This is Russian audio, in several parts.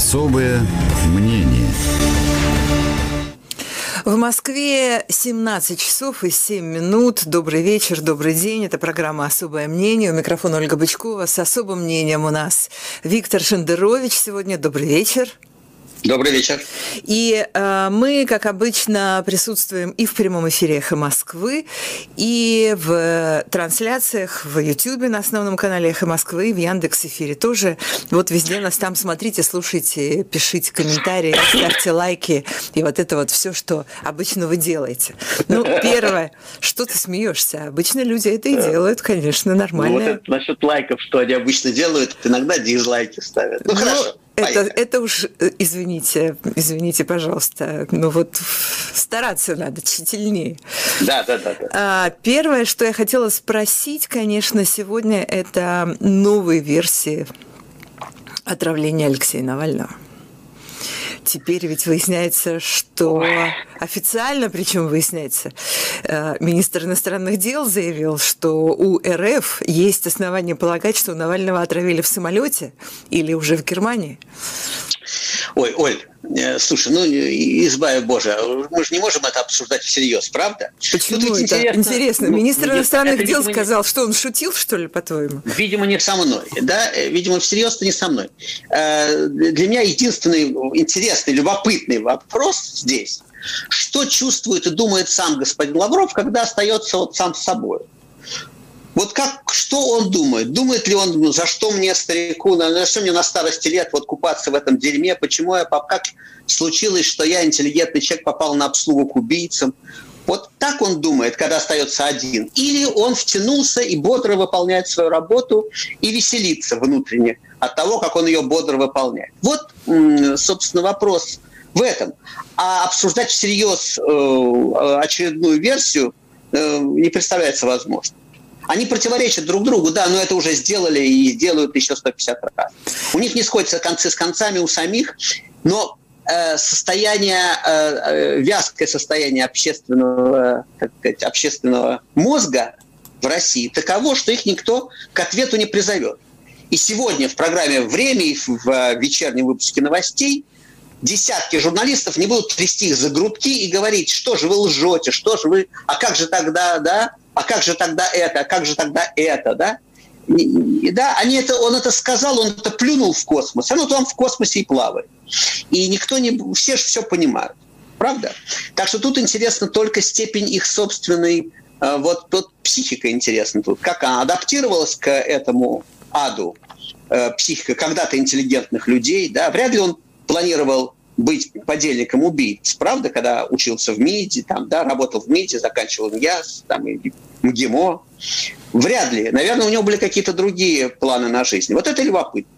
Особое мнение. В Москве 17 часов и 7 минут. Добрый вечер, добрый день. Это программа «Особое мнение». У микрофона Ольга Бычкова. С особым мнением у нас Виктор Шендерович сегодня. Добрый вечер. Добрый вечер. И э, мы, как обычно, присутствуем и в прямом эфире «Эхо Москвы», и в трансляциях в Ютьюбе на основном канале «Эхо Москвы», и в Яндекс Эфире тоже. Вот везде нас там смотрите, слушайте, пишите комментарии, ставьте лайки, и вот это вот все, что обычно вы делаете. Ну, первое, что ты смеешься? Обычно люди это и делают, конечно, нормально. Ну, вот это насчет лайков, что они обычно делают, иногда дизлайки ставят. Ну, ну хорошо. Это, это уж, э, извините, извините, пожалуйста, но вот стараться надо тщательнее. Да, да, да. да. А, первое, что я хотела спросить, конечно, сегодня, это новые версии отравления Алексея Навального. Теперь ведь выясняется, что Ой. официально, причем выясняется, э, министр иностранных дел заявил, что у РФ есть основания полагать, что Навального отравили в самолете или уже в Германии. Ой, Оль, э, слушай, ну, избави Боже, мы же не можем это обсуждать всерьез, правда? Почему ну, это? Интересно. интересно. Ну, Министр иностранных дел видимо, сказал, что он шутил, что ли, по-твоему? Видимо, не со мной, да? Видимо, всерьез-то не со мной. Э, для меня единственный интересный, любопытный вопрос здесь, что чувствует и думает сам господин Лавров, когда остается вот сам с собой? Вот как, что он думает? Думает ли он, ну, за что мне, старику, на, за что мне на старости лет вот купаться в этом дерьме? Почему я, как случилось, что я, интеллигентный человек, попал на обслугу к убийцам? Вот так он думает, когда остается один. Или он втянулся и бодро выполняет свою работу и веселится внутренне от того, как он ее бодро выполняет. Вот, собственно, вопрос в этом. А обсуждать всерьез э, очередную версию э, не представляется возможным. Они противоречат друг другу, да, но это уже сделали и делают еще 150 раз. У них не сходятся концы с концами у самих, но э, состояние, э, э, вязкое состояние общественного, как сказать, общественного мозга в России таково, что их никто к ответу не призовет. И сегодня в программе «Время» и в вечернем выпуске новостей десятки журналистов не будут трясти их за грудки и говорить, что же вы лжете, что же вы, а как же тогда, да, а как же тогда это, а как же тогда это, да? И, да, они это, он это сказал, он это плюнул в космос, оно там в космосе и плавает. И никто не, все же все понимают, правда? Так что тут интересно только степень их собственной, э, вот тут психика интересна тут, как она адаптировалась к этому аду, э, психика когда-то интеллигентных людей, да, вряд ли он планировал быть подельником убийц, правда, когда учился в МИДе, там, да, работал в МИДе, заканчивал МЯС, там, и МГИМО. Вряд ли. Наверное, у него были какие-то другие планы на жизнь. Вот это любопытно.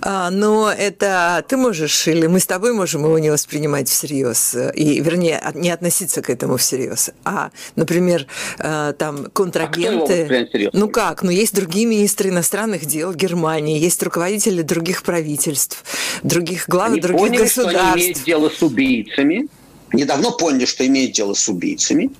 А, но это ты можешь, или мы с тобой можем его не воспринимать всерьез, и, вернее, не относиться к этому всерьез. А, например, э, там контрагенты... А ну как? Ну есть другие министры иностранных дел Германии, есть руководители других правительств, других глав других поняли, государств. Что они имеют дело с убийцами, недавно поняли, что имеют дело с убийцами,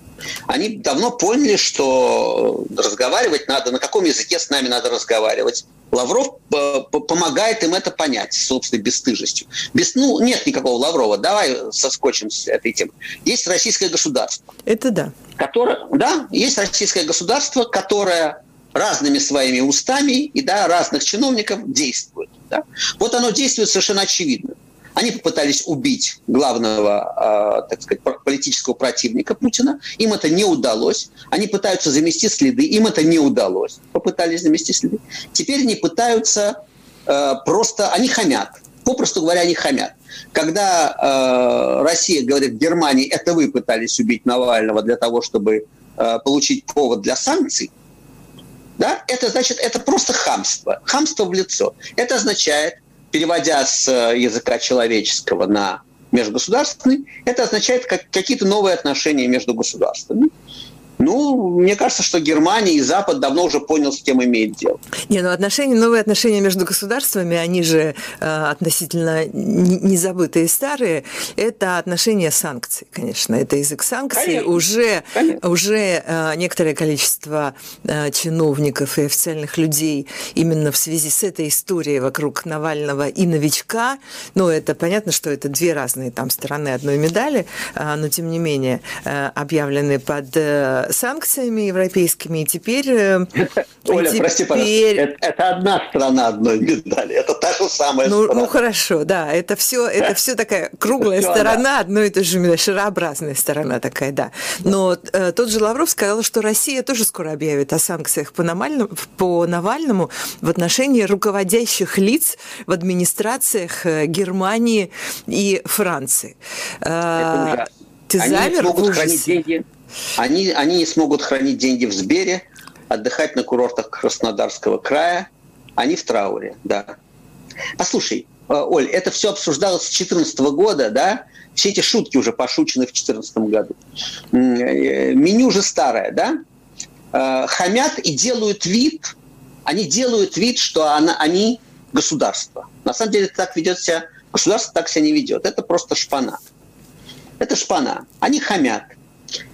они давно поняли, что разговаривать надо, на каком языке с нами надо разговаривать. Лавров э, помогает им это понять собственной бесстыжестью. Без, ну, нет никакого Лаврова. Давай соскочим с этой темы. Есть российское государство. Это да. Которое, да, есть российское государство, которое разными своими устами и да, разных чиновников действует. Да? Вот оно действует совершенно очевидно. Они попытались убить главного, э, так сказать, политического противника Путина. Им это не удалось. Они пытаются замести следы. Им это не удалось. Попытались замести следы. Теперь они пытаются э, просто... Они хамят. Попросту говоря, они хамят. Когда э, Россия говорит Германии, это вы пытались убить Навального для того, чтобы получить повод для санкций, да, это значит, это просто хамство. Хамство в лицо. Это означает, переводя с э, языка человеческого на межгосударственный, это означает как, какие-то новые отношения между государствами. Ну, мне кажется, что Германия и Запад давно уже понял, с кем имеет дело. Не, ну отношения, новые отношения между государствами, они же э, относительно незабытые старые, это отношения санкций, конечно. Это язык санкций. Конечно. Уже, конечно. уже э, некоторое количество э, чиновников и официальных людей именно в связи с этой историей вокруг Навального и новичка, ну, это понятно, что это две разные там стороны одной медали, э, но тем не менее э, объявлены под э, санкциями европейскими, и теперь... Э, Оля, теперь... прости, пожалуйста, это, одна страна одной медали, это та же самая ну, страна. Ну, хорошо, да, это все, это все такая круглая все, сторона, да. одной и той же медали, шарообразная сторона такая, да. Но э, тот же Лавров сказал, что Россия тоже скоро объявит о санкциях по Навальному, по Навальному в отношении руководящих лиц в администрациях э, Германии и Франции. Это ужасно. Ты Они замер могут хранить деньги они, они не смогут хранить деньги в Сбере, отдыхать на курортах Краснодарского края. Они в трауре, да. Послушай, э, Оль, это все обсуждалось с 2014 года, да? Все эти шутки уже пошучены в 2014 году. Э, меню же старое, да? Э, хамят и делают вид, они делают вид, что она, они государство. На самом деле так ведет себя, государство так себя не ведет. Это просто шпана. Это шпана. Они хамят.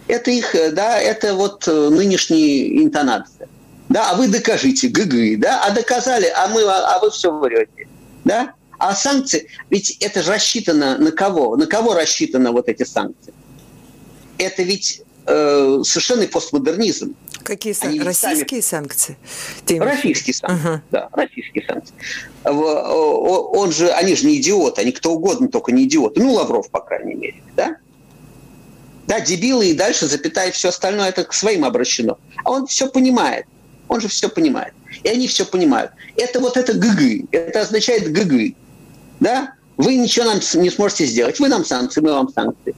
Это их, э, да, это вот э, нынешняя интонация. Да, а вы докажите, гг, да, а доказали, а мы, а, а вы все врете, да. А санкции, ведь это же рассчитано на кого? На кого рассчитаны вот эти санкции? Это ведь э, совершенный постмодернизм. Какие сан... российские сами... санкции? Ты российские санкции, uh-huh. да, российские санкции. Он же, они же не идиоты, они кто угодно, только не идиоты. Ну, Лавров, по крайней мере, да? Да, дебилы и дальше запятая все остальное, это к своим обращено. А он все понимает. Он же все понимает. И они все понимают. Это вот это ГГ. Это означает ГГ. Да? Вы ничего нам не сможете сделать. Вы нам санкции, мы вам санкции.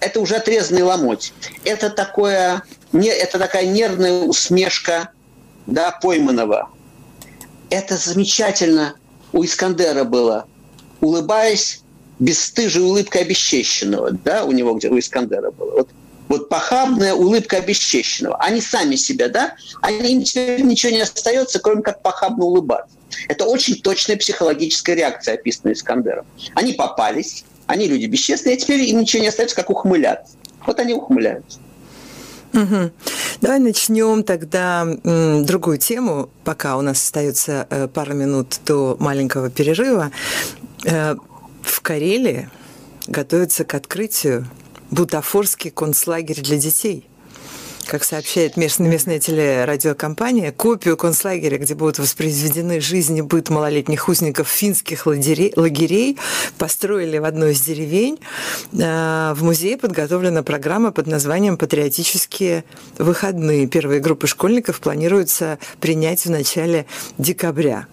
Это уже отрезанный ломоть. Это, такое, не, это такая нервная усмешка да, пойманного. Это замечательно у Искандера было. Улыбаясь, бесстыжей улыбкой обесчещенного, да, у него, где у Искандера было. Вот, вот похабная улыбка обесчещенного. Они сами себя, да, они им теперь ничего не остается, кроме как похабно улыбаться. Это очень точная психологическая реакция, описанная Искандером. Они попались, они люди бесчестные, а теперь им ничего не остается, как ухмыляться. Вот они ухмыляются. Угу. Давай начнем тогда м, другую тему, пока у нас остается э, пара минут до маленького перерыва. Э, в Карелии готовится к открытию бутафорский концлагерь для детей. Как сообщает местная, местная телерадиокомпания, копию концлагеря, где будут воспроизведены жизнь и быт малолетних узников финских лагерей, лагерей построили в одной из деревень. Э, в музее подготовлена программа под названием «Патриотические выходные». Первые группы школьников планируется принять в начале декабря.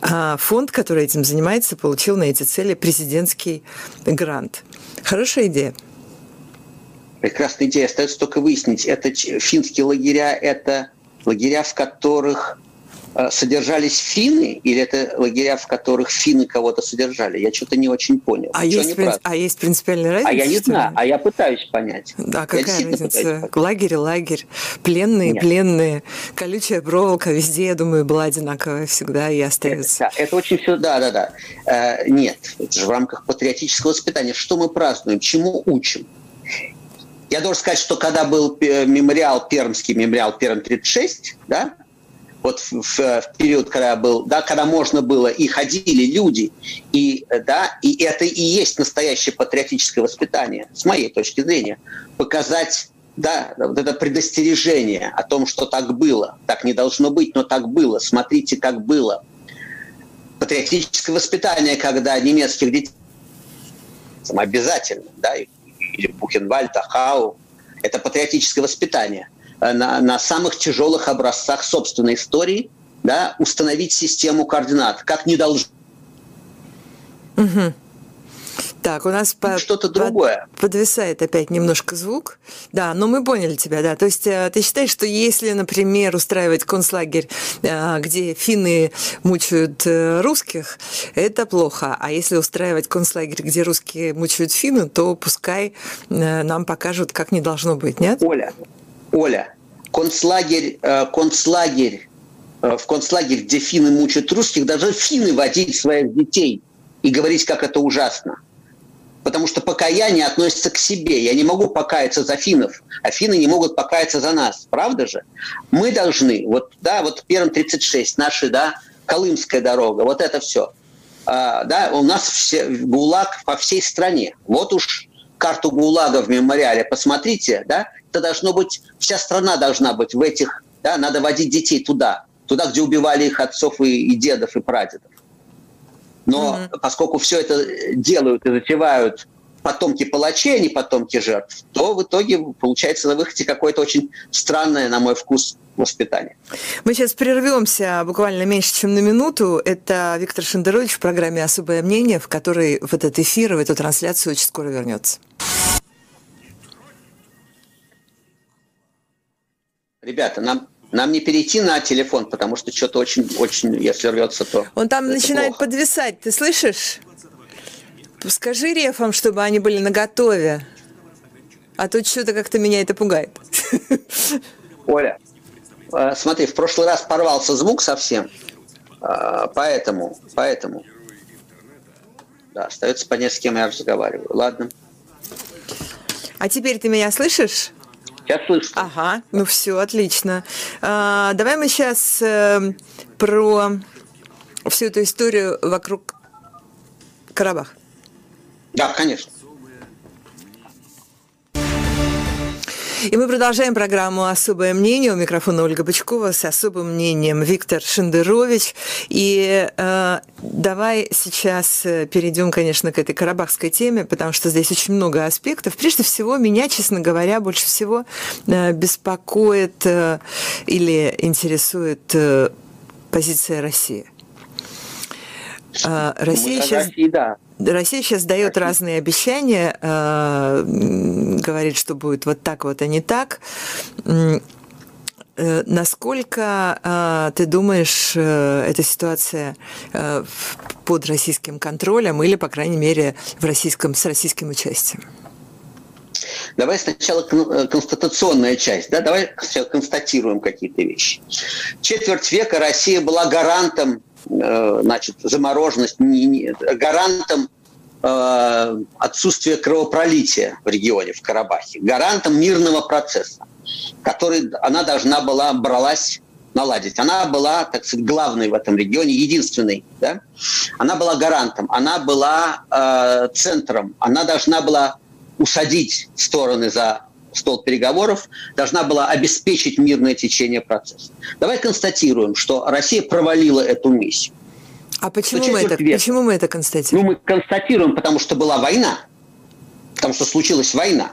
А фонд, который этим занимается, получил на эти цели президентский грант. Хорошая идея. Прекрасная идея. Остается только выяснить, это финские лагеря, это лагеря, в которых содержались финны, или это лагеря, в которых финны кого-то содержали? Я что-то не очень понял. А, есть, принц... а есть принципиальная разница? А я не знаю, а я пытаюсь понять. Да, какая разница? Лагерь лагерь. Пленные, Нет. пленные. Колючая проволока везде, я думаю, была одинаковая всегда и остается. Это, да, это очень все, да, да, да. Э, нет, это же в рамках патриотического воспитания. Что мы празднуем, чему учим? Я должен сказать, что когда был э, мемориал, Пермский мемориал Перм-36, да, вот в, в, период, когда был, да, когда можно было, и ходили люди, и, да, и это и есть настоящее патриотическое воспитание, с моей точки зрения, показать да, вот это предостережение о том, что так было, так не должно быть, но так было, смотрите, как было. Патриотическое воспитание, когда немецких детей обязательно, да, или Бухенвальд, Ахау, это патриотическое воспитание – на, на самых тяжелых образцах собственной истории да, установить систему координат, как не должно. Угу. Так, у нас по, что-то другое. подвисает опять немножко звук. Да, но мы поняли тебя, да. То есть э, ты считаешь, что если, например, устраивать концлагерь, э, где финны мучают русских, это плохо. А если устраивать концлагерь, где русские мучают финны, то пускай нам покажут, как не должно быть, нет? Оля, Оля, концлагерь, э, концлагерь, э, в концлагерь, где финны мучают русских, даже финны водить своих детей и говорить, как это ужасно. Потому что покаяние относится к себе. Я не могу покаяться за финнов, а финны не могут покаяться за нас. Правда же? Мы должны, вот, да, вот первым 36, наши, да, Колымская дорога, вот это все. А, да, у нас все, ГУЛАГ по всей стране. Вот уж карту ГУЛАГа в мемориале посмотрите, да, это должно быть, вся страна должна быть в этих, да, надо водить детей туда, туда, где убивали их отцов и, и дедов, и прадедов. Но mm-hmm. поскольку все это делают и затевают потомки палачей, а не потомки жертв, то в итоге получается на выходе какое-то очень странное, на мой вкус, воспитание. Мы сейчас прервемся буквально меньше, чем на минуту. Это Виктор Шендерович в программе «Особое мнение», в которой в этот эфир, в эту трансляцию очень скоро вернется. Ребята, нам нам не перейти на телефон, потому что что-то очень, очень, если рвется, то. Он там начинает плохо. подвисать, ты слышишь? Скажи рефам, чтобы они были наготове. А то что-то как-то меня это пугает. Оля, э, смотри, в прошлый раз порвался звук совсем, э, поэтому, поэтому, да, остается понять, с кем я разговариваю. Ладно. А теперь ты меня слышишь? Я слышу. Ага, ну все, отлично. А, давай мы сейчас э, про всю эту историю вокруг Карабах. Да, конечно. И мы продолжаем программу «Особое мнение». У микрофона Ольга Бычкова с особым мнением Виктор Шендерович. И э, давай сейчас э, перейдем, конечно, к этой карабахской теме, потому что здесь очень много аспектов. Прежде всего, меня, честно говоря, больше всего э, беспокоит э, или интересует э, позиция России. Э, Россия сейчас... России, да. Россия сейчас дает разные обещания, э, говорит, что будет вот так вот, а не так. Э, насколько э, ты думаешь, эта ситуация под российским контролем или, по крайней мере, в российском, с российским участием? Давай сначала констатационная часть. Да? Давай сначала констатируем какие-то вещи. Четверть века Россия была гарантом значит, замороженность гарантом э, отсутствия кровопролития в регионе, в Карабахе, гарантом мирного процесса, который она должна была, бралась наладить. Она была, так сказать, главной в этом регионе, единственной. Да? Она была гарантом, она была э, центром, она должна была усадить стороны за стол переговоров должна была обеспечить мирное течение процесса. Давай констатируем, что Россия провалила эту миссию. А почему мы, это, почему мы это констатируем? Ну, мы констатируем, потому что была война. Потому что случилась война.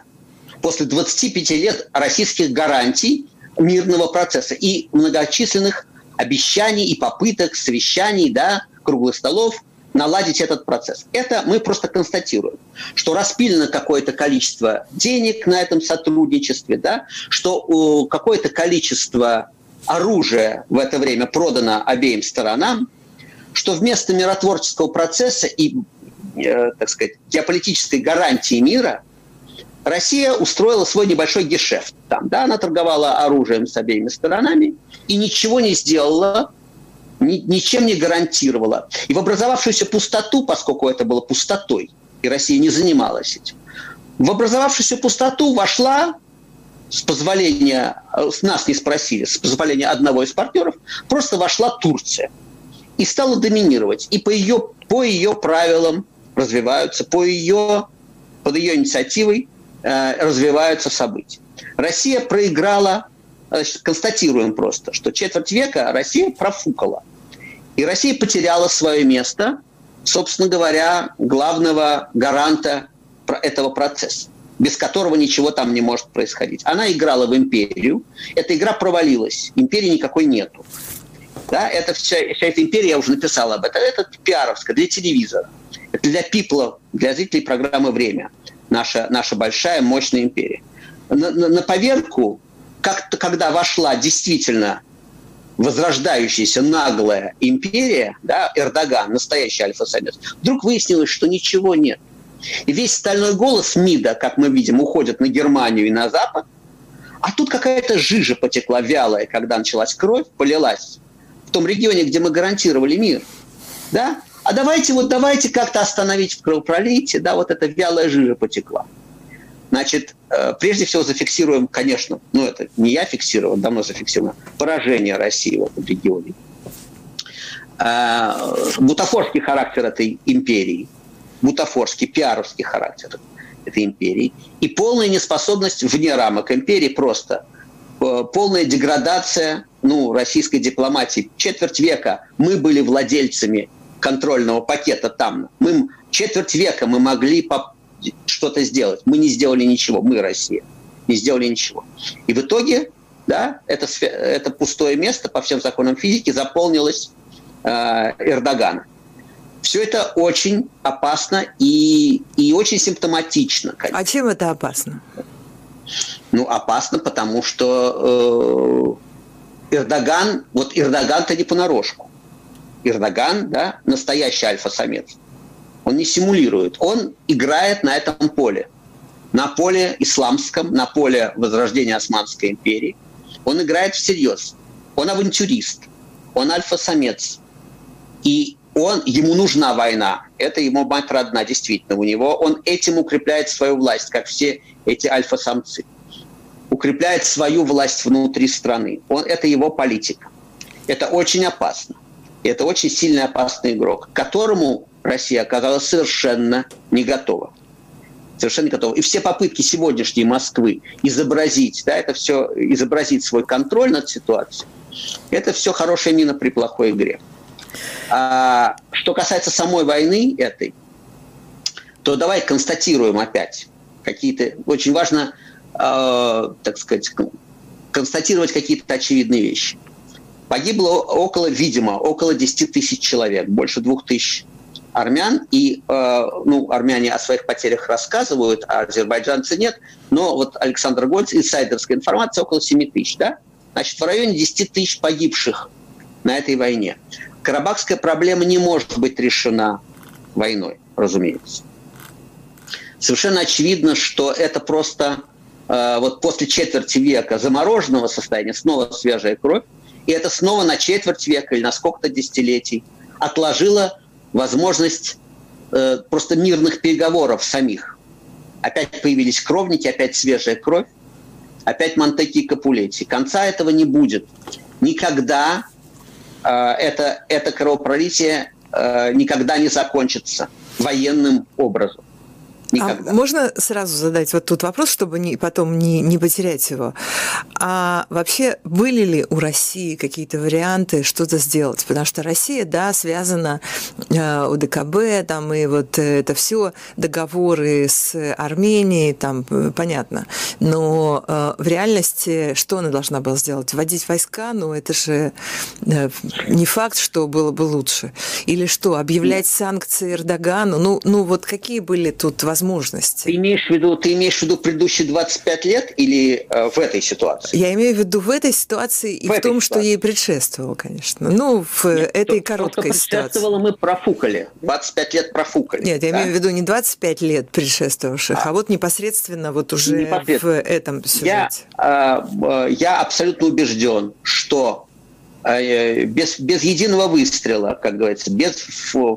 После 25 лет российских гарантий мирного процесса и многочисленных обещаний и попыток, совещаний, да, круглых столов – наладить этот процесс. Это мы просто констатируем, что распилено какое-то количество денег на этом сотрудничестве, да, что какое-то количество оружия в это время продано обеим сторонам, что вместо миротворческого процесса и, э, так сказать, геополитической гарантии мира Россия устроила свой небольшой гешефт. Там, да, она торговала оружием с обеими сторонами и ничего не сделала ни, ничем не гарантировала. И в образовавшуюся пустоту, поскольку это было пустотой, и Россия не занималась этим, в образовавшуюся пустоту вошла с позволения, с нас не спросили, с позволения одного из партнеров, просто вошла Турция и стала доминировать. И по ее, по ее правилам развиваются, по ее, под ее инициативой э, развиваются события. Россия проиграла, значит, констатируем просто, что четверть века Россия профукала. И Россия потеряла свое место, собственно говоря, главного гаранта этого процесса без которого ничего там не может происходить. Она играла в империю, эта игра провалилась, империи никакой нету. Да, это вся, вся эта империя, я уже написал об этом, это пиаровская, для телевизора. Это для пипла, для зрителей программы «Время». Наша, наша большая, мощная империя. На, на, на поверку, как когда вошла действительно возрождающаяся наглая империя, да, Эрдоган, настоящий альфа-самец, вдруг выяснилось, что ничего нет. И весь стальной голос МИДа, как мы видим, уходит на Германию и на Запад, А тут какая-то жижа потекла вялая, когда началась кровь, полилась в том регионе, где мы гарантировали мир. Да? А давайте вот давайте как-то остановить в кровопролитие, да, вот эта вялая жижа потекла. Значит, э, прежде всего зафиксируем, конечно, ну это не я фиксировал, давно зафиксировано, поражение России в этом регионе. Э, бутафорский характер этой империи, бутафорский, пиаровский характер этой империи и полная неспособность вне рамок империи просто э, полная деградация ну, российской дипломатии. Четверть века мы были владельцами контрольного пакета там. Мы четверть века мы могли что-то сделать. Мы не сделали ничего, мы, Россия, не сделали ничего. И в итоге, да, это, это пустое место по всем законам физики заполнилось э, Эрдоганом. Все это очень опасно и, и очень симптоматично. Конечно. А чем это опасно? Ну, опасно, потому что э, Эрдоган, вот Эрдоган-то не понарошку. Эрдоган, да, настоящий альфа-самец. Он не симулирует, он играет на этом поле. На поле исламском, на поле возрождения Османской империи. Он играет всерьез. Он авантюрист, он альфа-самец. И он, ему нужна война. Это ему мать родна, действительно. У него он этим укрепляет свою власть, как все эти альфа-самцы. Укрепляет свою власть внутри страны. Он, это его политика. Это очень опасно. Это очень сильный опасный игрок, которому Россия оказалась совершенно не готова. Совершенно не готова. И все попытки сегодняшней Москвы изобразить, да, это все, изобразить свой контроль над ситуацией, это все хорошая мина при плохой игре. А что касается самой войны этой, то давай констатируем опять какие-то... Очень важно, э, так сказать, констатировать какие-то очевидные вещи. Погибло около, видимо, около 10 тысяч человек, больше двух тысяч армян. И, э, ну, армяне о своих потерях рассказывают, а азербайджанцы нет. Но вот Александр Гольц, инсайдерская информация, около 7 тысяч, да? Значит, в районе 10 тысяч погибших на этой войне. Карабахская проблема не может быть решена войной, разумеется. Совершенно очевидно, что это просто э, вот после четверти века замороженного состояния снова свежая кровь, и это снова на четверть века или на сколько-то десятилетий отложило возможность э, просто мирных переговоров самих. Опять появились кровники, опять свежая кровь, опять Монтеки и Капулетти. Конца этого не будет. Никогда э, это, это кровопролитие э, никогда не закончится военным образом. Никогда. А можно сразу задать вот тут вопрос, чтобы не, потом не, не потерять его? А вообще были ли у России какие-то варианты что-то сделать? Потому что Россия, да, связана э, у ДКБ, там и вот это все договоры с Арменией, там э, понятно. Но э, в реальности что она должна была сделать? Вводить войска? Ну это же э, не факт, что было бы лучше. Или что, объявлять санкции Эрдогану? Ну, ну вот какие были тут возможности? Возможности. Ты имеешь в виду, ты имеешь в виду предыдущие 25 лет или э, в этой ситуации? Я имею в виду в этой ситуации и в, в том, ситуации. что ей предшествовало, конечно. Ну, в Нет, этой то, короткой то, что предшествовало, мы профукали. 25 лет профукали. Нет, я да? имею в виду не 25 лет предшествовавших, а, а вот непосредственно вот уже в этом сюжете. Я, э, я абсолютно убежден, что э, без, без единого выстрела, как говорится, без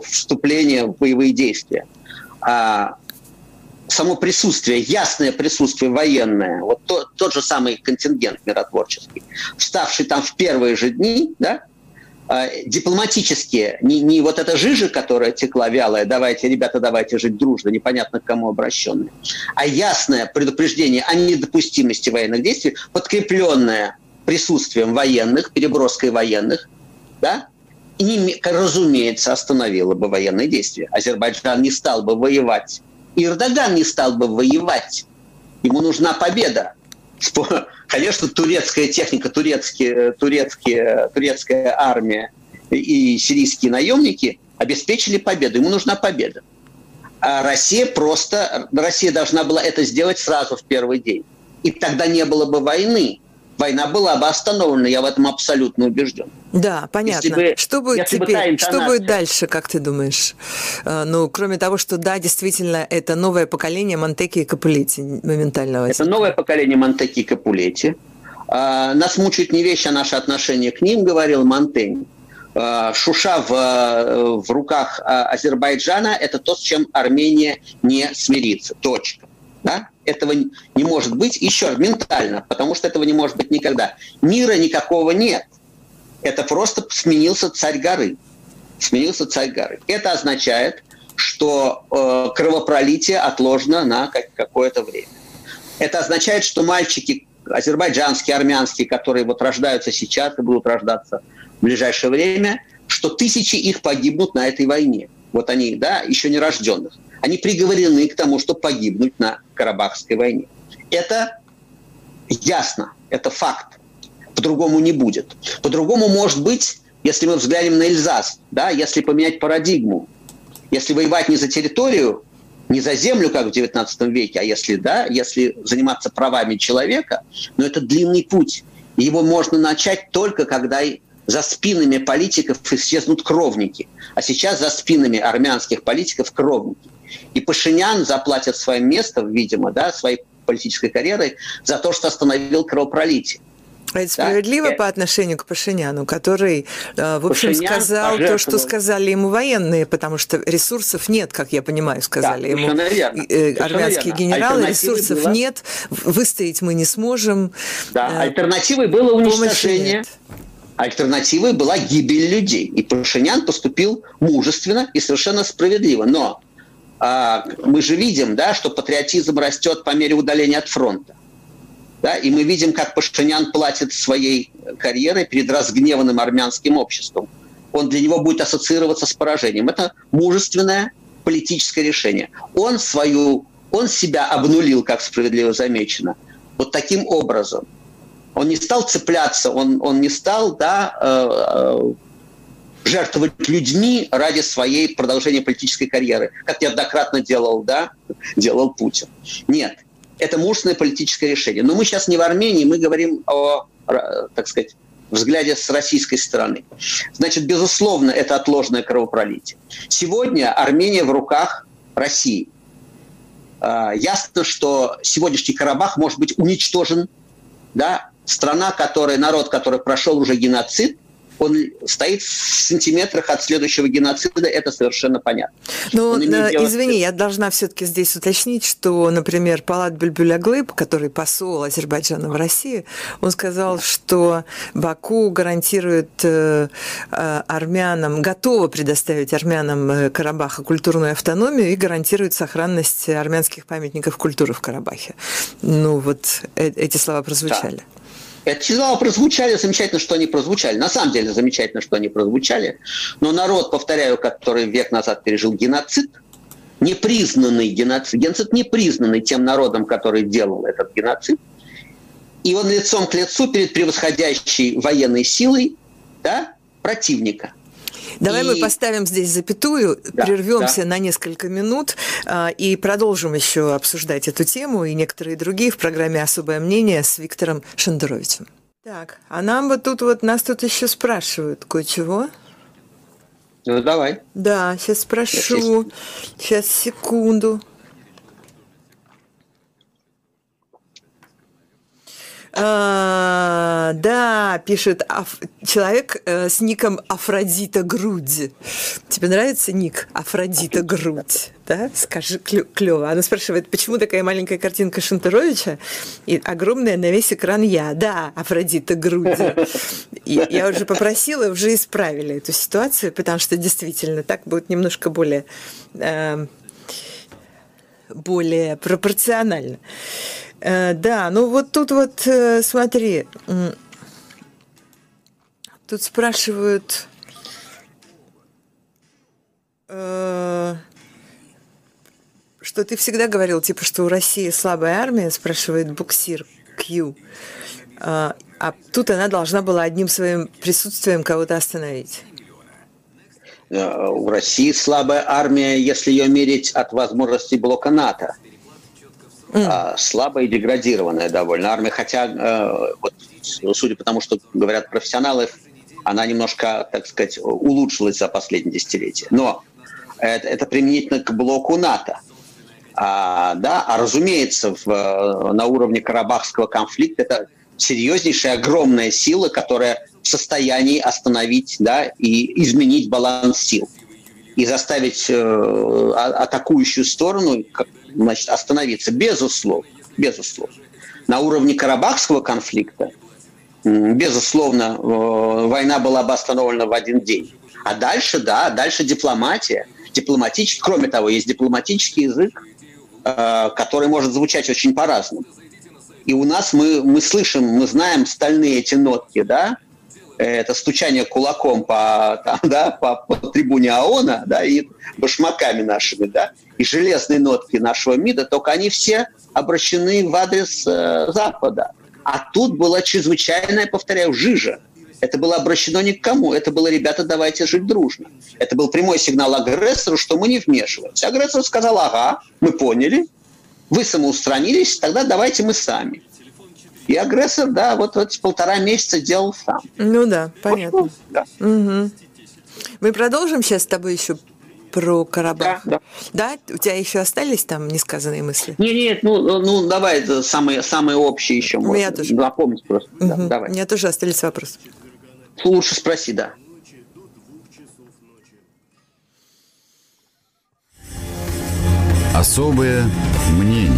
вступления в боевые действия, а само присутствие, ясное присутствие военное, вот то, тот же самый контингент миротворческий, вставший там в первые же дни, да, э, дипломатические, не, не вот эта жижа, которая текла вялая, давайте, ребята, давайте жить дружно, непонятно к кому обращенная, а ясное предупреждение о недопустимости военных действий, подкрепленное присутствием военных, переброской военных, да, и, разумеется, остановило бы военные действия. Азербайджан не стал бы воевать Эрдоган не стал бы воевать. Ему нужна победа. Конечно, турецкая техника, турецкие, турецкие, турецкая армия и сирийские наемники обеспечили победу. Ему нужна победа. А Россия просто, Россия должна была это сделать сразу в первый день. И тогда не было бы войны. Война была бы остановлена, я в этом абсолютно убежден. Да, понятно. Бы, что будет теперь? Интонация... Что будет дальше, как ты думаешь? Э, ну, кроме того, что да, действительно, это новое поколение Монтеки и Капулетти моментально. Это новое поколение Монтеки и Капулетти. А, нас мучают не вещи, а наше отношение к ним, говорил Монтень. А, Шуша в, в руках а, Азербайджана – это то, с чем Армения не смирится. Точка. Да? Этого не может быть еще ментально, потому что этого не может быть никогда. Мира никакого нет. Это просто сменился царь горы. Сменился царь горы. Это означает, что э, кровопролитие отложено на какое-то время. Это означает, что мальчики азербайджанские, армянские, которые вот рождаются сейчас и будут рождаться в ближайшее время, что тысячи их погибнут на этой войне. Вот они, да, еще не рожденных. Они приговорены к тому, чтобы погибнуть на Карабахской войне. Это ясно, это факт. По-другому не будет. По-другому может быть, если мы взглянем на Эльзас, да, если поменять парадигму, если воевать не за территорию, не за землю, как в XIX веке, а если, да, если заниматься правами человека, но это длинный путь. И его можно начать только когда за спинами политиков исчезнут кровники. А сейчас за спинами армянских политиков кровники. И Пашинян заплатит своим местом, видимо, да, своей политической карьерой за то, что остановил кровопролитие. А это справедливо да? по отношению к Пашиняну, который, э, в общем, Пашинян сказал то, что сказали ему военные, потому что ресурсов нет, как я понимаю, сказали да, ему верно. Э, армянские верно. генералы, ресурсов было... нет, выстоять мы не сможем. Да, э, альтернативой было уничтожение. Альтернативой была гибель людей. И Пашинян поступил мужественно и совершенно справедливо. Но мы же видим, да, что патриотизм растет по мере удаления от фронта. Да, и мы видим, как Пашинян платит своей карьерой перед разгневанным армянским обществом. Он для него будет ассоциироваться с поражением. Это мужественное политическое решение. Он свою, он себя обнулил, как справедливо замечено, вот таким образом. Он не стал цепляться, он, он не стал да, э, э, жертвовать людьми ради своей продолжения политической карьеры, как неоднократно делал, да, делал Путин. Нет, это мужественное политическое решение. Но мы сейчас не в Армении, мы говорим о, так сказать, взгляде с российской стороны. Значит, безусловно, это отложенное кровопролитие. Сегодня Армения в руках России. А, ясно, что сегодняшний Карабах может быть уничтожен. Да? Страна, которая, народ, который прошел уже геноцид, он стоит в сантиметрах от следующего геноцида, это совершенно понятно. Ну, извини, я должна все-таки здесь уточнить, что, например, Палат Бельбюляглыб, который посол Азербайджана в России, он сказал, что Баку гарантирует э, э, армянам, готово предоставить армянам э, Карабаха культурную автономию и гарантирует сохранность армянских памятников культуры в Карабахе. Ну, вот эти слова прозвучали. Да. Эти слова прозвучали, замечательно, что они прозвучали. На самом деле замечательно, что они прозвучали. Но народ, повторяю, который век назад пережил геноцид, непризнанный геноцид, геноцид непризнанный тем народом, который делал этот геноцид, и он лицом к лицу перед превосходящей военной силой да, противника – Давай и... мы поставим здесь запятую, да, прервемся да. на несколько минут а, и продолжим еще обсуждать эту тему и некоторые другие в программе «Особое мнение» с Виктором Шендеровичем. Так, а нам вот тут вот, нас тут еще спрашивают кое-чего. Ну, давай. Да, сейчас спрошу. Сейчас, секунду. А, да, пишет аф... человек э, с ником Афродита Грудь. Тебе нравится ник Афродита Грудь? Да? Скажи, клево. Она спрашивает, почему такая маленькая картинка Шантаровича и огромная на весь экран я? Да, Афродита Грудь. И я уже попросила, уже исправили эту ситуацию, потому что действительно так будет немножко более э, более пропорционально. Э, да, ну вот тут вот, э, смотри, тут спрашивают, э, что ты всегда говорил, типа, что у России слабая армия, спрашивает буксир Q. А тут она должна была одним своим присутствием кого-то остановить. У России слабая армия, если ее мерить от возможностей блока НАТО. Mm. слабая и деградированная довольно армия, хотя, э, вот, судя по тому, что говорят профессионалы, она немножко, так сказать, улучшилась за последние десятилетия. Но это, это применительно к блоку НАТО. А, да, а разумеется, в, на уровне Карабахского конфликта это серьезнейшая, огромная сила, которая в состоянии остановить да, и изменить баланс сил и заставить э, атакующую сторону значит, остановиться. Безусловно, безусловно. На уровне Карабахского конфликта, безусловно, э, война была бы остановлена в один день. А дальше, да, дальше дипломатия. Дипломатический, кроме того, есть дипломатический язык, э, который может звучать очень по-разному. И у нас мы, мы слышим, мы знаем стальные эти нотки, да, это стучание кулаком по, там, да, по, по трибуне ООНа, да, и башмаками нашими, да, и железные нотки нашего МИДа, только они все обращены в адрес э, Запада. А тут была чрезвычайная, повторяю, жижа. Это было обращено ни к кому. Это было, ребята, давайте жить дружно. Это был прямой сигнал агрессору, что мы не вмешиваемся. Агрессор сказал, ага, мы поняли, вы самоустранились, тогда давайте мы сами. И агрессор, да, вот эти полтора месяца делал сам. Ну да, понятно. да. Угу. Мы продолжим сейчас с тобой еще про Карабах. Да, да. да? У тебя еще остались там несказанные мысли? Нет, нет, ну, ну давай самые, самые общие еще. У меня тоже. Запомнить просто. Угу. Да, давай. У меня тоже остались вопросы. Лучше спроси, да. Особое мнение.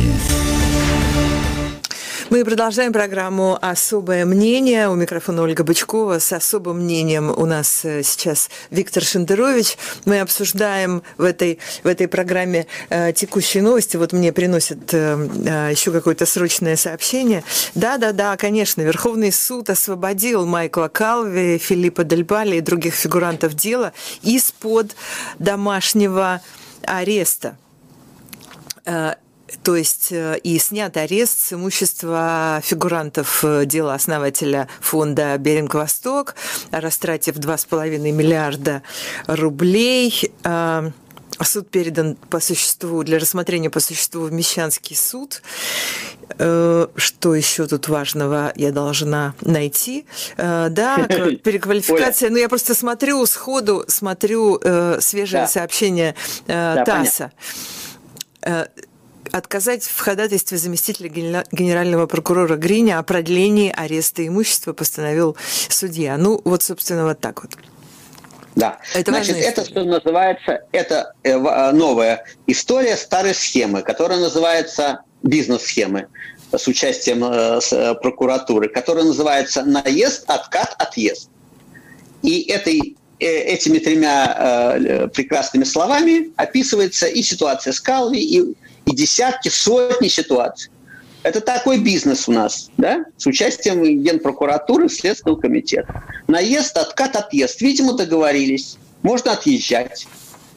Мы продолжаем программу «Особое мнение». У микрофона Ольга Бычкова. С особым мнением у нас э, сейчас Виктор Шендерович. Мы обсуждаем в этой, в этой программе э, текущие новости. Вот мне приносят э, э, еще какое-то срочное сообщение. Да-да-да, конечно, Верховный суд освободил Майкла Калви, Филиппа Дельбали и других фигурантов дела из-под домашнего ареста э, то есть э, и снят арест с имущества фигурантов э, дела основателя фонда «Беринг-Восток», растратив 2,5 миллиарда рублей. А, суд передан по существу, для рассмотрения по существу в Мещанский суд. Э, что еще тут важного я должна найти? Да, переквалификация. Ну, я просто смотрю сходу, смотрю свежее сообщение ТАССа отказать в ходатайстве заместителя генерального прокурора Гриня о продлении ареста имущества постановил судья. Ну, вот, собственно, вот так вот. Да. Это Значит, это что называется, это э, э, новая история старой схемы, которая называется бизнес-схемы с участием э, прокуратуры, которая называется наезд, откат, отъезд. И этой этими тремя прекрасными словами описывается и ситуация с Калви, и и десятки, сотни ситуаций. Это такой бизнес у нас, да, с участием Генпрокуратуры, Следственного комитета. Наезд, откат, отъезд. Видимо, договорились. Можно отъезжать,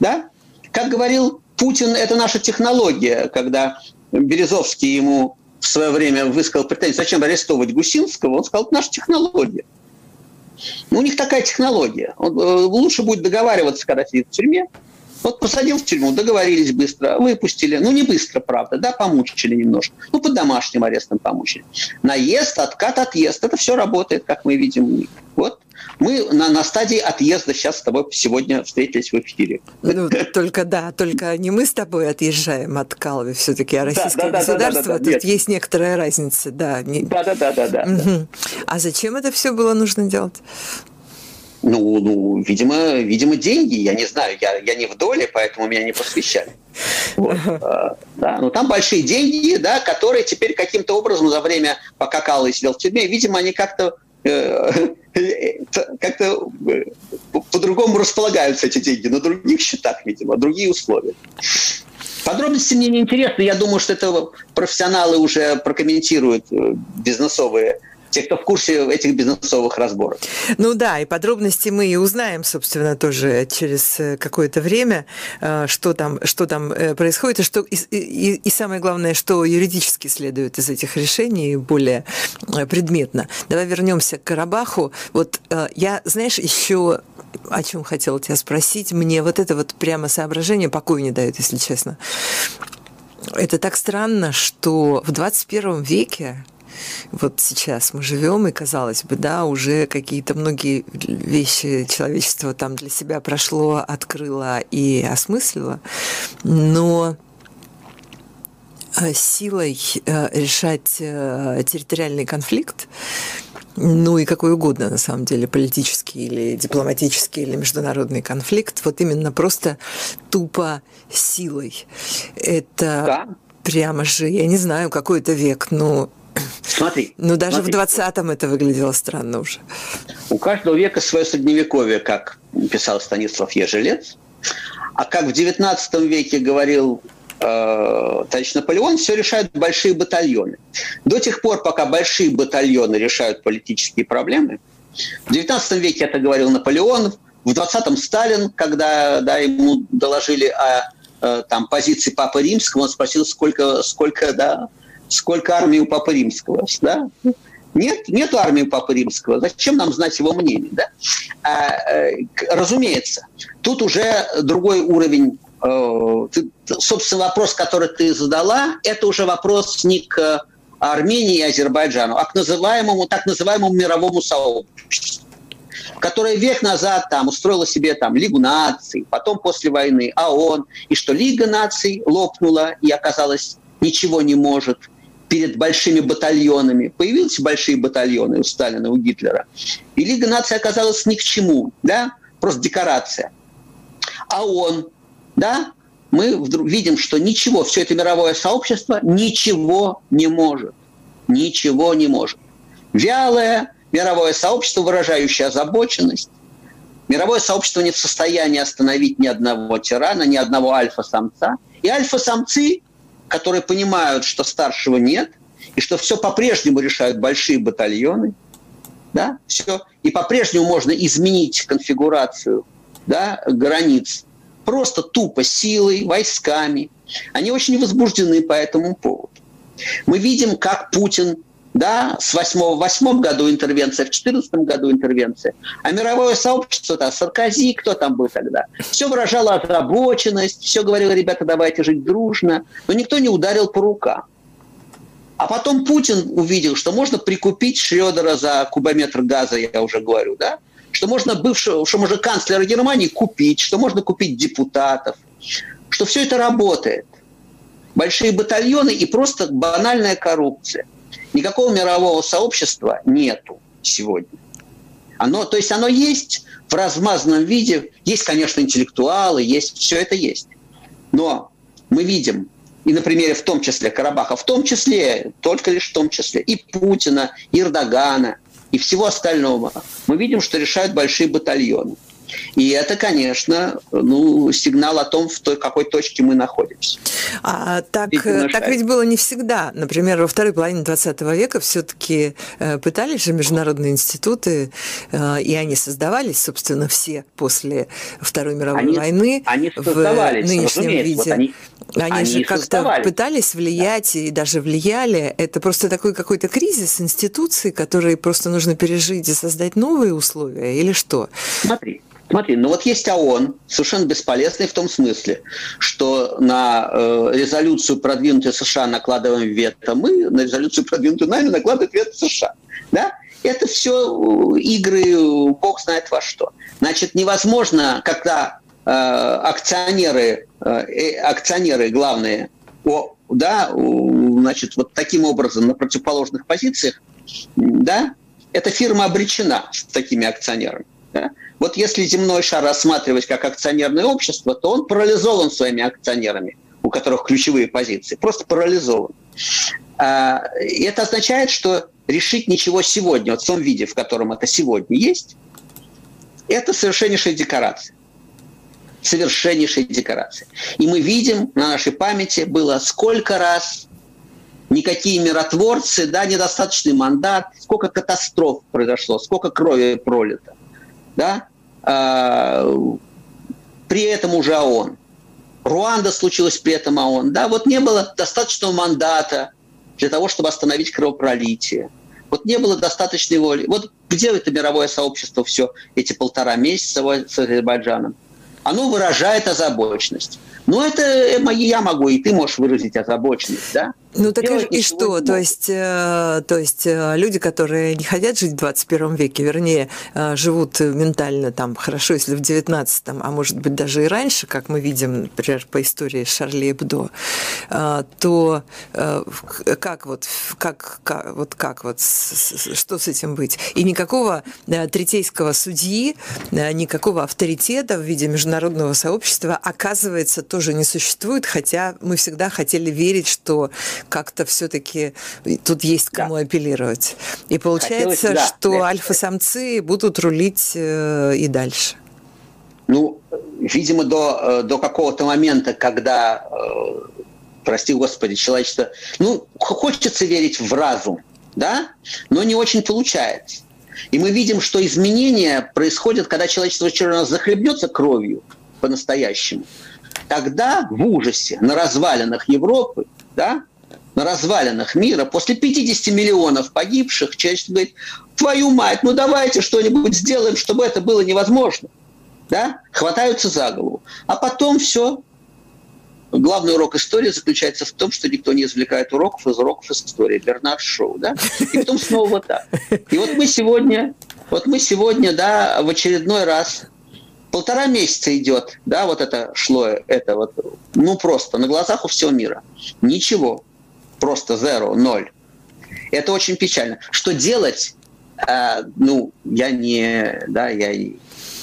да. Как говорил Путин, это наша технология, когда Березовский ему в свое время высказал претензию, зачем арестовывать Гусинского, он сказал, это наша технология. Ну, у них такая технология. Он, э, лучше будет договариваться, когда сидит в тюрьме, вот посадил в тюрьму, договорились быстро, выпустили. Ну, не быстро, правда, да, помучили немножко. Ну, под домашним арестом помучили. Наезд, откат, отъезд. Это все работает, как мы видим. Вот мы на, на стадии отъезда сейчас с тобой сегодня встретились в эфире. Ну, только да, только не мы с тобой отъезжаем от Калви все-таки, а российское да, да, государство. Да, да, да, да, Тут есть некоторая разница, да. Не... Да, да, да, да, да. Угу. А зачем это все было нужно делать? Ну, ну видимо, видимо, деньги. Я не знаю, я, я не в доле, поэтому меня не посвящали. Вот. А, да, но там большие деньги, да, которые теперь каким-то образом за время, пока Каллы сидел в тюрьме, видимо, они как-то э, как-то э, по-другому располагаются эти деньги на других счетах, видимо, другие условия. Подробности мне не интересны. Я думаю, что это профессионалы уже прокомментируют э, бизнесовые те, кто в курсе этих бизнесовых разборок. Ну да, и подробности мы и узнаем, собственно, тоже через э, какое-то время, э, что там, что там э, происходит, и, что, и, и, и самое главное, что юридически следует из этих решений более предметно. Давай вернемся к Карабаху. Вот я, знаешь, еще о чем хотела тебя спросить. Мне вот это вот прямо соображение покоя не дает, если честно. Это так странно, что в 21 веке вот сейчас мы живем, и казалось бы, да, уже какие-то многие вещи человечество там для себя прошло, открыло и осмыслило, но э, силой э, решать э, территориальный конфликт ну и какой угодно, на самом деле, политический или дипломатический или международный конфликт, вот именно просто тупо силой. Это да. прямо же, я не знаю, какой это век, но Смотри. Ну, даже смотри. в 20-м это выглядело странно уже. У каждого века свое средневековье, как писал Станислав Ежелец. А как в 19 веке говорил э, товарищ Наполеон, все решают большие батальоны. До тех пор, пока большие батальоны решают политические проблемы, в 19 веке это говорил Наполеон, в 20-м Сталин, когда да, ему доложили о э, там, позиции Папы Римского, он спросил, сколько, сколько да, сколько армии у Папы Римского, да? Нет, нет армии Папы Римского. Зачем нам знать его мнение, да? А, э, разумеется, тут уже другой уровень. Э, собственно, вопрос, который ты задала, это уже вопрос не к Армении и Азербайджану, а к называемому, так называемому мировому сообществу которое век назад там устроила себе там Лигу наций, потом после войны ООН, и что Лига наций лопнула и оказалась ничего не может перед большими батальонами. Появились большие батальоны у Сталина, у Гитлера. И Лига наций оказалась ни к чему, да, просто декорация. А он, да, мы вдруг видим, что ничего, все это мировое сообщество ничего не может. Ничего не может. Вялое мировое сообщество, выражающее озабоченность, мировое сообщество не в состоянии остановить ни одного тирана, ни одного альфа-самца. И альфа-самцы которые понимают, что старшего нет, и что все по-прежнему решают большие батальоны, да, все, и по-прежнему можно изменить конфигурацию да, границ просто тупо силой, войсками. Они очень возбуждены по этому поводу. Мы видим, как Путин да, с 8 в 8 году интервенция, в 14 году интервенция. А мировое сообщество, да, Саркози, кто там был тогда, все выражало озабоченность, все говорило, ребята, давайте жить дружно, но никто не ударил по рукам. А потом Путин увидел, что можно прикупить Шредера за кубометр газа, я уже говорю, да, что можно бывшего, что можно канцлера Германии купить, что можно купить депутатов, что все это работает. Большие батальоны и просто банальная коррупция. Никакого мирового сообщества нету сегодня. Оно, то есть оно есть в размазанном виде. Есть, конечно, интеллектуалы, есть, все это есть. Но мы видим, и на примере в том числе Карабаха, в том числе, только лишь в том числе, и Путина, и Эрдогана, и всего остального, мы видим, что решают большие батальоны. И это, конечно, ну, сигнал о том, в той, какой точке мы находимся. А, так, так ведь было не всегда. Например, во второй половине 20 века все-таки э, пытались же международные институты, э, и они создавались, собственно, все после Второй мировой они, войны они в нынешнем виде. Вот они, они, они же как-то пытались влиять да. и даже влияли. Это просто такой какой-то кризис институций, которые просто нужно пережить и создать новые условия, или что? Смотри, Смотри, ну вот есть ООН, совершенно бесполезный в том смысле, что на э, резолюцию, продвинутую США, накладываем вето мы, на резолюцию, продвинутую нами, накладывают вето США. Да? Это все э, игры, бог знает во что. Значит, невозможно, когда э, акционеры, э, акционеры главные, о, да, значит, вот таким образом на противоположных позициях, да, эта фирма обречена с такими акционерами. Да? Вот если земной шар рассматривать как акционерное общество, то он парализован своими акционерами, у которых ключевые позиции, просто парализован. А, и это означает, что решить ничего сегодня, вот в том виде, в котором это сегодня есть, это совершеннейшая декорация. Совершеннейшая декорация. И мы видим на нашей памяти было сколько раз никакие миротворцы, да, недостаточный мандат, сколько катастроф произошло, сколько крови пролито да, при этом уже ООН. Руанда случилось при этом ООН. Да, вот не было достаточного мандата для того, чтобы остановить кровопролитие. Вот не было достаточной воли. Вот где это мировое сообщество все эти полтора месяца с Азербайджаном? оно выражает озабоченность. Но это я могу, и ты можешь выразить озабоченность, да? Ну так и, и что? То есть, э, то есть э, люди, которые не хотят жить в 21 веке, вернее, э, живут ментально там хорошо, если в 19 а может быть даже и раньше, как мы видим, например, по истории Шарли Эбдо, э, то э, как вот, как, как, вот как вот, с, что с этим быть? И никакого э, третейского судьи, э, никакого авторитета в виде международного сообщества, оказывается, тоже не существует, хотя мы всегда хотели верить, что как-то все-таки тут есть кому да. апеллировать. И получается, Хотелось, да, что альфа-самцы будут рулить э, и дальше. Ну, видимо, до, э, до какого-то момента, когда, э, прости господи, человечество, ну, хочется верить в разум, да, но не очень получается. И мы видим, что изменения происходят, когда человечество очередной захлебнется кровью по-настоящему. Тогда в ужасе на развалинах Европы, да, на развалинах мира, после 50 миллионов погибших, человечество говорит, твою мать, ну давайте что-нибудь сделаем, чтобы это было невозможно. Да? Хватаются за голову. А потом все. Главный урок истории заключается в том, что никто не извлекает уроков из уроков истории. Бернард Шоу, да? И потом снова вот так. И вот мы сегодня, вот мы сегодня, да, в очередной раз полтора месяца идет, да, вот это шло, это вот, ну просто на глазах у всего мира. Ничего просто zero, ноль. Это очень печально. Что делать? Э, ну, я не, да, я,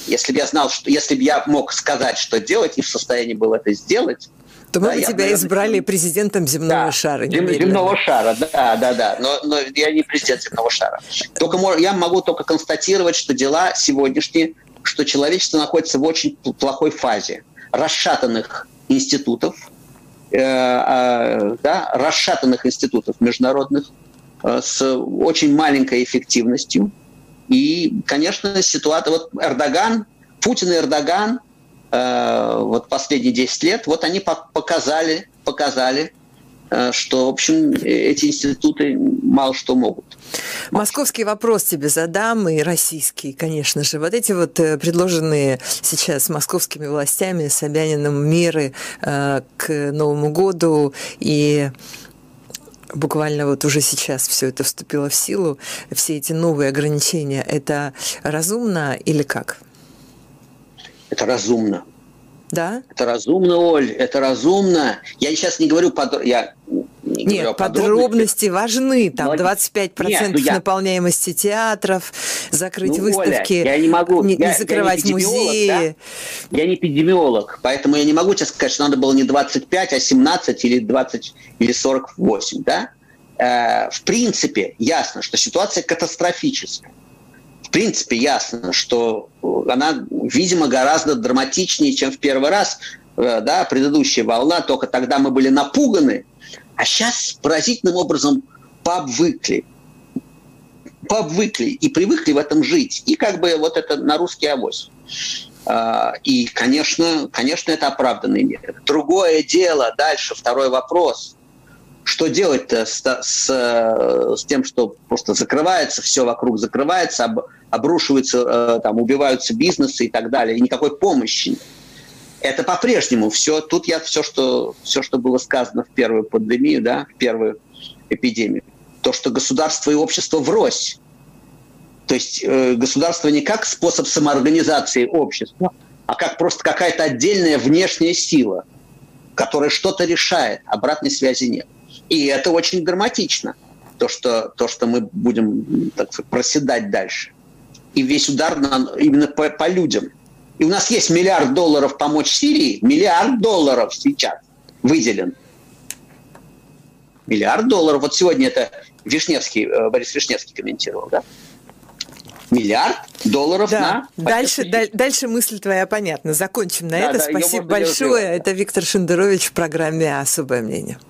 если бы я знал, что, если бы я мог сказать, что делать, и в состоянии был это сделать, то мы да, бы тебя наверное, избрали президентом земного да, шара. Земного шара, да, да, да. Но, но я не президент земного шара. Только я могу только констатировать, что дела сегодняшние, что человечество находится в очень плохой фазе расшатанных институтов, да, расшатанных институтов международных э, с очень маленькой эффективностью. И, конечно, ситуация... Вот Эрдоган, Путин и Эрдоган э, вот последние 10 лет, вот они показали, показали, что, в общем, эти институты мало что могут. Московский вопрос тебе задам, и российский, конечно же. Вот эти вот э, предложенные сейчас московскими властями Собяниным меры э, к Новому году и буквально вот уже сейчас все это вступило в силу, все эти новые ограничения, это разумно или как? Это разумно. Да? Это разумно, Оль, это разумно. Я сейчас не говорю, под... я не Нет, подробности важны. Там 25% Нет, ну я... наполняемости театров, закрыть ну, выставки, Оля, я не, могу, не, я, не закрывать я не музеи. Да? Я не эпидемиолог, поэтому я не могу тебе сказать, что надо было не 25, а 17 или 20 или 48. Да? Э, в принципе, ясно, что ситуация катастрофическая. В принципе, ясно, что она, видимо, гораздо драматичнее, чем в первый раз, э, да, предыдущая волна, только тогда мы были напуганы, а сейчас поразительным образом пообвыкли. Пообвыкли и привыкли в этом жить. И как бы вот это на русский авось. А, и, конечно, конечно, это оправданные меры. Другое дело, дальше второй вопрос. Что делать-то с, с, с тем, что просто закрывается, все вокруг закрывается, об, обрушивается, э, там, убиваются бизнесы и так далее, и никакой помощи нет это по-прежнему все. Тут я все что, все, что было сказано в первую пандемию, да, в первую эпидемию, то, что государство и общество врозь. То есть э, государство не как способ самоорганизации общества, а как просто какая-то отдельная внешняя сила, которая что-то решает, обратной связи нет. И это очень драматично, то, что, то, что мы будем так сказать, проседать дальше. И весь удар на, именно по, по людям – и у нас есть миллиард долларов помочь Сирии, миллиард долларов сейчас выделен. Миллиард долларов. Вот сегодня это Вишневский, э, Борис Вишневский комментировал, да? Миллиард долларов да. на... Дальше, даль, дальше мысль твоя понятна. Закончим на да, это. Да, Спасибо большое. Это Виктор Шендерович в программе «Особое мнение».